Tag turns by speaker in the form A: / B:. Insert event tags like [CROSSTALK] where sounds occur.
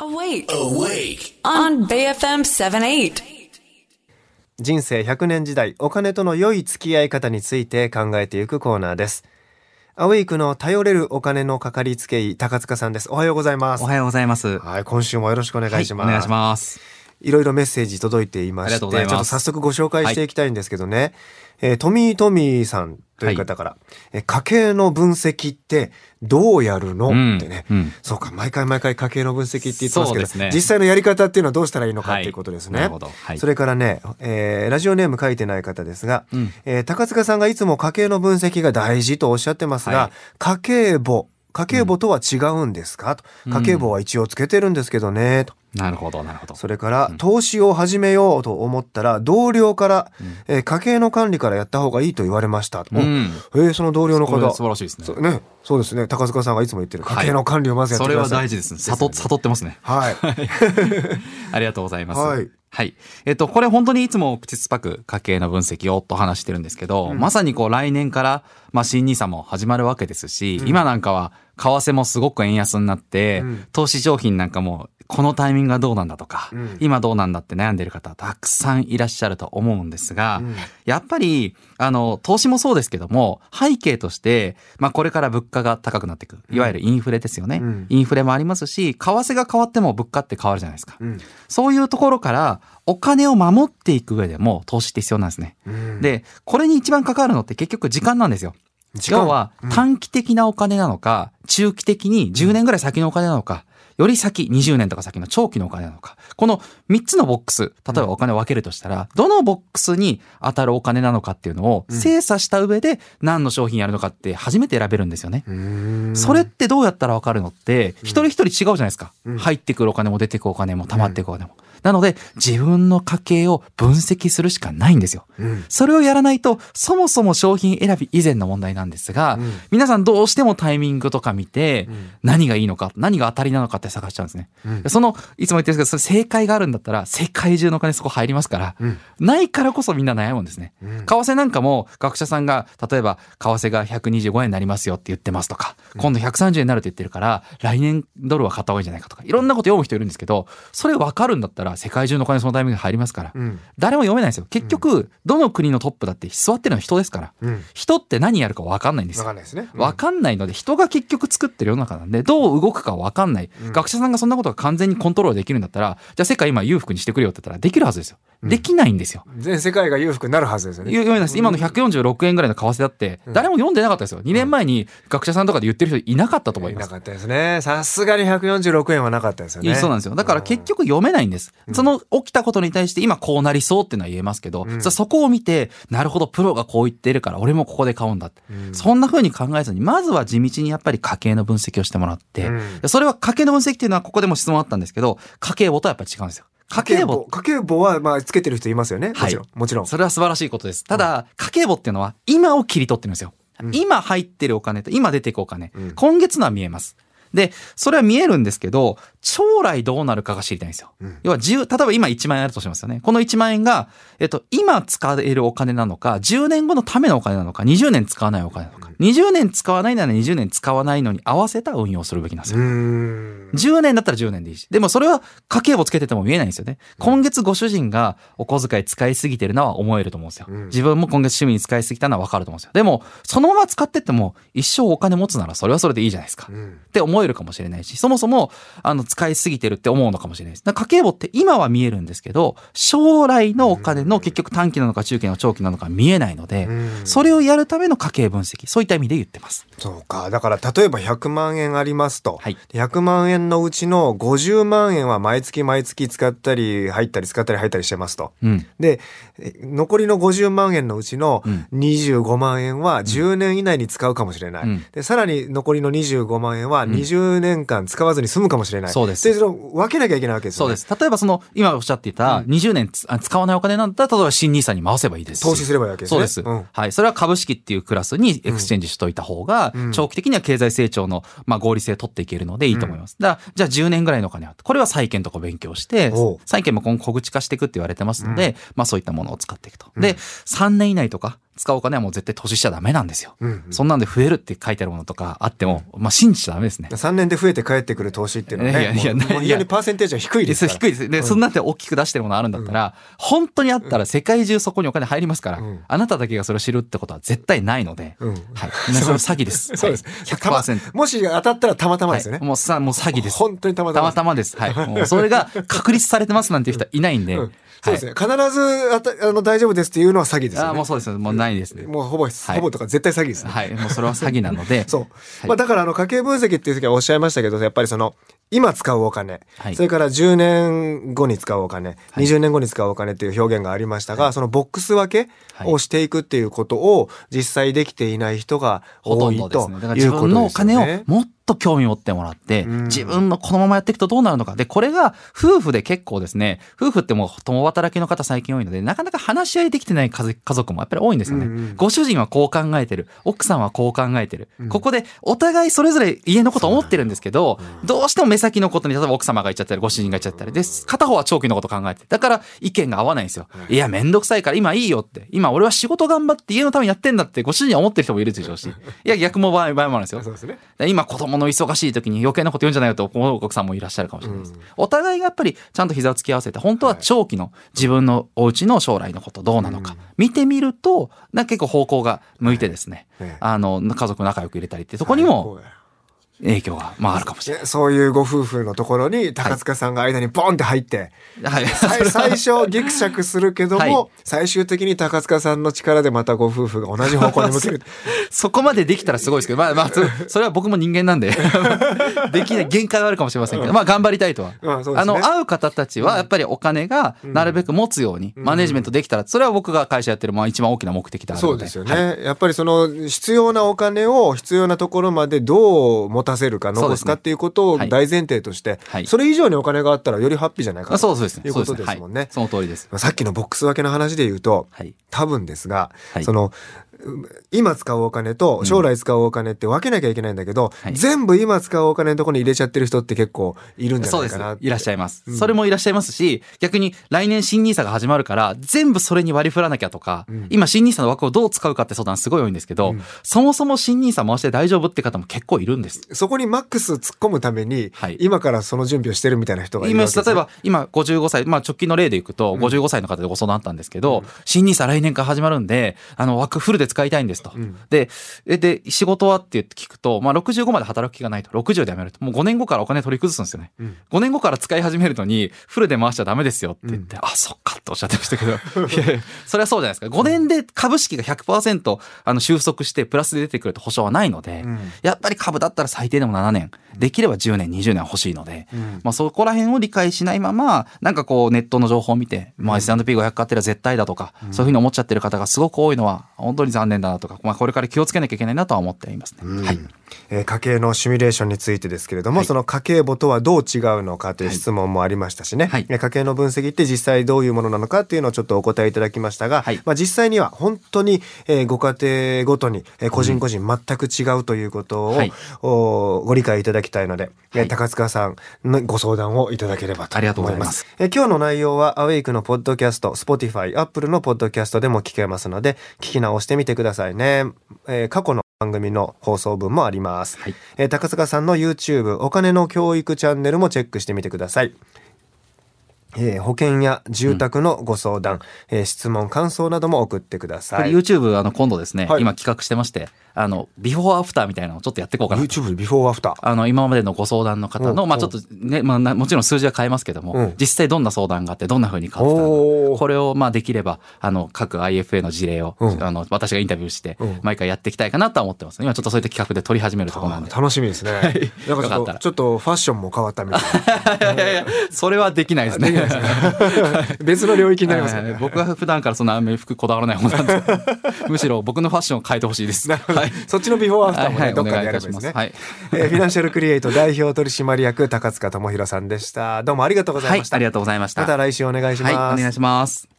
A: Awake. Awake. On BFM 78.
B: 人生100年時代お金との良い付き合い方について考えていくコーナーですアウェイクの頼れるお金のかかりつけ医高塚さんですおはようございます
C: おはようございます。
B: はい今週もよろしくお願いします、
C: はいお願いします。
B: いろいろメッセージ届いていましてちょっと早速ご紹介していきたいんですけどね、えートミートミーさんという方から、えー家計の分析ってどうやるの、
C: うん。
B: ってね、
C: うん。
B: そうか毎回毎回家計の分析って言ってますけど
C: ね。
B: 実際のやり方っていうのはどうしたらいいのか
C: はい
B: っていうことですね、
C: なるほど。はい。
B: それからね、えーラジオネーム書いてない方ですが、
C: うん。
B: えー高塚さんがいつも家計の分析が大事とおっしゃってますが、
C: はい。
B: 家計簿家計簿とは違うんですか、と。家計簿は一応つけてるんですけどねと
C: なるほど、なるほど。
B: それから、投資を始めようと思ったら同僚から、えー家計の管理からやった方がいいと言われましたと、
C: うん。
B: おえーその同僚の方
C: 素晴らしいですね。
B: そうねそうですね。高塚さんがいつも言ってる
C: はい。
B: 家計の管理をまずやって
C: それは
B: ください。
C: 大事ですね。悟、悟ってますね。
B: はい。[LAUGHS]
C: ありがとうございます。
B: はい。
C: はい。えっと、これ本当にいつも口酸っぱく家計の分析をと話してるんですけど、まさにこう来年から、まあ、新ニーサも始まるわけですし、今なんかは為替もすごく円安になって、
B: ん。
C: 投資商品なんかもこのタイミングがどうなんだとか、
B: ん
C: 今どうなんだって悩んでる方たくさんいらっしゃると思うんですが、
B: ん
C: やっぱり、あの、投資もそうですけども、背景として、まあこれから物価が高くなっていく。いわゆるインフレですよね。
B: うん
C: インフレもありますし、為替が変わっても物価って変わるじゃないですか。
B: うん
C: そういうところからお金を守っていく上でも投資って必要なんですね。
B: うん
C: で、これに一番関わるのって結局時間なんですよ。
B: 時間
C: 要は短期的なお金なのか、中期的に10年ぐらい先のお金なのか、より先20年とか先の長期のお金なのか。この3つのボックス、例えばお金を分けるとしたら、どのボックスに当たるお金なのかっていうのを精査した上で何の商品やるのかって初めて選べるんですよね。それってどうやったら分かるのって、一人一人違うじゃないですか。
B: うん
C: 入ってくるお金も出てくるお金も溜まっていくお金も。なので、自分の家計を分析するしかないんですよ。
B: うん。
C: それをやらないと、そもそも商品選び以前の問題なんですが、
B: うん。
C: 皆さんどうしてもタイミングとか見て、
B: ん。
C: 何がいいのか、何が当たりなのかって探しちゃうんですね。
B: うん。
C: その、いつも言ってるんですけど、それ正解があるんだったら、世界中のお金そこ入りますから、
B: うん。
C: ないからこそみんな悩むんですね。
B: うん。
C: 為替なんかも学者さんが例えば為替が125円になりますよって言ってますとか、今度130円になるって言ってるから来年ドルは買った方がいいんじゃないかとかいろんなこと読む人いるんですけどそれ分かるんだったら世界中のお金そのタイミングで入りますから、
B: うん。
C: 誰も読めないんですよ。結局どの国のトップだって座ってるのは人ですから、
B: うん。
C: 人って何やるか分かんないんですよ。
B: わかんないですね。
C: 分かんないので人が結局作ってる世の中なんでどう動くか分かんない、学者さんがそんなことが完全にコントロールできるんだったらじゃあ世界今裕福にしてくれよって言ったらできるはずですよ。できないんですよ、
B: 全世界が裕福になるはずですよね。
C: 読めないです。今の146円ぐらいの為替だって誰も読んでなかったですよ。2年前に学者さんとかで言ってる人いなかったと思います。
B: いなかったですね。さすがに146円はなかったですよね。
C: そうなんですよ。だから結局読めないんです、その起きたことに対して今こうなりそうっていうのは言えますけど、
B: ん。
C: さあそこを見てなるほどプロがこう言ってるから俺もここで買うんだって、そんな風に考えずにまずは地道にやっぱり家計の分析をしてもらって、
B: うん。
C: それは家計の分析っていうのはここでも質問あったんですけど家計簿とはやっぱり違うんですよ。家計簿。
B: 家計簿。はまあつけてる人いますよね。もちろん、もちろん。
C: それは素晴らしいことです。ただ、家計簿っていうのは今を切り取ってるんですよ。今入ってるお金と今出ていくお金、
B: ん。
C: 今月のは見えます。で、それは見えるんですけど、将来どうなるかが知りたいんですよ。
B: ん
C: 要は10、例えば今1万円あるとしますよね。この1万円が、えっと、今使えるお金なのか、10年後のためのお金なのか、20年使わないお金なのか。20年使わないなら20年使わないのに合わせた運用をするべきなんですよ。
B: うーん
C: 10年だったら10年でいいし。でもそれは家計簿つけてても見えないんですよね。今月ご主人がお小遣い使いすぎてるのは思えると思うんですよ。
B: ん
C: 自分も今月趣味に使いすぎたのは分かると思うんですよ。でも、そのまま使ってっても一生お金持つならそれはそれでいいじゃないですか。
B: ん
C: って思えるかもしれないし、そもそも、あの、使いすぎてるって思うのかもしれないです。だから家計簿って今は見えるんですけど、将来のお金の結局短期なのか中期なのか長期なのか見えないので、
B: ん。
C: それをやるための家計分析、そういった意味で言ってます。
B: そうか。だから例えば100万円ありますと、
C: はい。
B: 100万円のうちの50万円は毎月毎月使ったり入ったり使ったり入ったりしてますと。
C: うん。
B: でえ残りの50万円のうちの
C: うん。
B: 25万円は10年以内に使うかもしれない、
C: うん。
B: でさらに残りの25万円は20年間使わずに済むかもしれない、
C: そうです。
B: でそれを分けなきゃいけないわけですよね。
C: そうです。例えばその、今おっしゃっていた20年つあ使わないお金なんだったら、例えば新 NISA に回せばいいです。し
B: 投資すればいいわけですね。
C: そうです。
B: うん。
C: はい。それは株式っていうクラスにエクスチェンジしといた方が、
B: うん。
C: 長期的には経済成長の、まあ、合理性を取っていけるのでいいと思います。だから、じゃあ10年ぐらいのお金は、これは債券とか勉強して債券も今後小口化していくって言われてますので、まあそういったものを使っていくと。で、3年以内とか、使うお金はもう絶対投資しちゃダメなんですよ。
B: うんうん
C: そんなんで増えるって書いてあるものとかあっても、まあ信じちゃダメですね。
B: 3年で増えて帰ってくる投資っていうのはね
C: いやいや
B: もうもう非常
C: いや
B: にパーセンテージは低いです
C: 低いです。で、そんなんで大きく出してるものあるんだったら、本当にあったら世界中そこにお金入りますから、
B: うん
C: あなただけがそれを知るってことは絶対ないので、
B: うん
C: はい。皆さん詐欺です。
B: そうです、
C: はい
B: たま
C: 100%。
B: もし当たったらたまたまですよね、
C: はいもうさ、もう詐欺です。
B: 本当にたまたま
C: たまたまです。はい。もうそれが確立されてますなんていう人はいないんで。
B: うんそうです
C: ね。
B: ね、必ずあたあの大丈夫ですっていうのは詐欺ですよね
C: あーもうそうです。もうないですね。
B: もうほぼ、
C: い
B: ほぼとか絶対詐欺ですね、
C: はい。もうそれは詐欺なので。[LAUGHS]
B: そう。
C: はい
B: まあだからあの家計分析っていう時はおっしゃいましたけど、やっぱりその、今使うお金、
C: はい
B: それから10年後に使うお金、
C: はい
B: 20年後に使うお金っていう表現がありましたが、そのボックス分けをしていくっていうことを実際できていない人が
C: ほと
B: 多いと
C: んどですね。だから
B: いうこと
C: 自分のお。金をもっと興味持ってもらって、
B: うん
C: 自分のこのままやっていくとどうなるのか。で、これが夫婦で結構ですね、夫婦ってもう共働きの方最近多いので、なかなか話し合いできてない家族もやっぱり多いんですよね。
B: うんうん
C: ご主人はこう考えてる。奥さんはこう考えてる。
B: うん
C: ここでお互いそれぞれ家のこと思ってるんですけど、どうしても目先のことに、例えば奥様が言っちゃったり、ご主人が言っちゃったり、で、片方は長期のこと考えてるだから意見が合わないんですよ。いや、めんどくさいから今いいよって。今俺は仕事頑張って家のためにやってんだってご主人は思ってる人もいるでしょうし。[LAUGHS] いや、逆も場合もあるんですよ。
B: そうですね。
C: で今子供の忙しい時に余計なこと言うんじゃないよと思うお客さんもいらっしゃるかもしれないです。
B: うん。
C: お互いがやっぱりちゃんと膝を突き合わせて本当は長期の自分のお家の将来のことどうなのか見てみるとな結構方向が向いてですね、
B: はい。
C: あの家族仲良く入れたりってとこにも影響がまああるかもしれない。
B: ねそういうご夫婦のところに高塚さんが間にボンって入って、
C: はい、
B: 最最初ギクシャクするけども、
C: はい。
B: 最終的に高塚さんの力でまたご夫婦が同じ方向に向ける。[LAUGHS]
C: そこまでできたらすごいですけど、まあまあ、そそれは僕も人間なんで、[LAUGHS] できない、限界はあるかもしれませんけど、まあ頑張りたいとは。
B: うんね。
C: あの、会う方たちはやっぱりお金がなるべく持つように、マネジメントできたら、それは僕が会社やってる、まあ一番大きな目的であるので。
B: そうですよね、
C: はい
B: やっぱりその必要なお金を必要なところまでどう持たせるか残すかっていうことを
C: はい
B: 大前提として、
C: はい
B: それ以上にお金があったらよりハッピーじゃないかな
C: あそうですね。
B: いうことですもんね。
C: はいその通りです。
B: まあさっきのボックス分けの話で言うと、
C: はい。
B: 多分ですが、
C: はい
B: そのう今使うお金と将来使うお金って分けなきゃいけないんだけど、
C: はい。
B: 全部今使うお金のところに入れちゃってる人って結構いるんじゃ
C: そうです。
B: ないかなって。
C: いらっしゃいます、
B: うん。
C: それもいらっしゃいますし逆に来年新ニーサが始まるから全部それに割り振らなきゃとか、
B: うん。
C: 今新ニーサの枠をどう使うかって相談すごい多いんですけど、
B: うん。
C: そもそも新ニーサ回して大丈夫って方も結構いるんです。
B: そこにマックス突っ込むために、
C: はい。
B: 今からその準備をしてるみたいな人がいる
C: 今
B: わけですね
C: 例えば今55歳、まあ、直近の例でいくと55歳の方でご相談あったんですけど、新ニーサ来年から始まるんであの枠フルで使いたいんですと、
B: ん。
C: でえで仕事はって聞くと、まあ、65まで働く気がないと。60で辞めると。もう5年後からお金取り崩すんですよね、
B: うん。
C: 5年後から使い始めるのにフルで回しちゃダメですよって言って、あそっかっておっしゃってましたけど。[LAUGHS] それはそうじゃないですか。5年で株式が100%あの収束してプラスで出てくると保証はないので、
B: うん。
C: やっぱり株だったら最低でも7年。できれば10年20年欲しいので、
B: うん。
C: まあ、そこら辺を理解しないままなんかこうネットの情報を見て、まあ、S&P500 買ってりゃ絶対だとか、そういうふうに思っちゃってる方がすごく多いのは本当に残念だなとか、まあ、これから気をつけなきゃいけないなとは思っていますね。はい。
B: えー家計のシミュレーションについてですけれども、
C: はい。
B: その家計簿とはどう違うのかという質問もありましたしね、
C: はい。
B: えー家計の分析って実際どういうものなのかっていうのをちょっとお答えいただきましたが、
C: はい。
B: まあ、実際には本当に、えーご家庭ごとに、えー個人個人全く違うということを、
C: はい。
B: おご理解いただきたいので、え高塚さんのご相談をいただければと
C: ありがとうご
B: 思いま
C: ざいます。す。
B: えー今日の内容はアウェイクのポッドキャスト、Spotify、Apple のポッドキャストでも聞けますので、聞き直してみてくださいね。えー過去の番組の放送分もあります。
C: はい
B: えー高塚さんの YouTube お金の教育チャンネルもチェックしてみてください。えー保険や住宅のご相談、えー質問感想なども送ってください。
C: YouTube あの今度ですね、
B: はい
C: 今企画してましてあのビフォーアフターみたいなのをちょっとやっていこうかなと
B: YouTube ビフォーアフター。
C: あの、今までのご相談の方の、
B: うん
C: まあちょっとね、まあなもちろん数字は変えますけども、
B: うん
C: 実際どんな相談があって、どんな風に変わってたのか、これをまあできれば、あの、各 IFA の事例を、
B: うん
C: あの、私がインタビューして
B: うん、
C: 毎回やっていきたいかなとは思ってます。今ちょっとそういった企画で取り始めるところなんで。
B: 楽しみですね。なんかちょ
C: よかった
B: ちょっとファッションも変わったみたい [LAUGHS]
C: いやいやいや、それはできないですね。
B: な。[LAUGHS] 別の領域になりますよね。
C: はい僕は普段からそんなあんまり服こだわらない方なんで、[LAUGHS] むしろ僕のファッションを変えてほしいです。はい。
B: そっちのビフォーアフターもね、
C: はいはい
B: どっかでやればいいですね。
C: はい。
B: えーフィナンシャルクリエイト代表取締役高塚智博さんでした。どうもありがとうござい
C: はい
B: まし、た。
C: ありがとうございました。
B: また来週お願いします。
C: はい、お願いします。